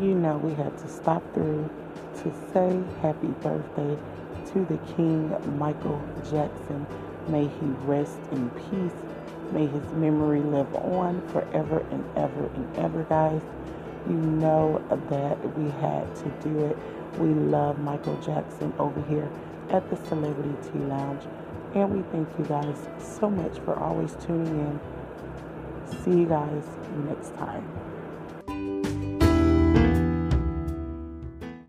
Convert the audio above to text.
You know we had to stop through to say happy birthday to the King Michael Jackson. May he rest in peace. May his memory live on forever and ever and ever, guys. You know that we had to do it. We love Michael Jackson over here at the Celebrity Tea Lounge. And we thank you guys so much for always tuning in. See you guys next time.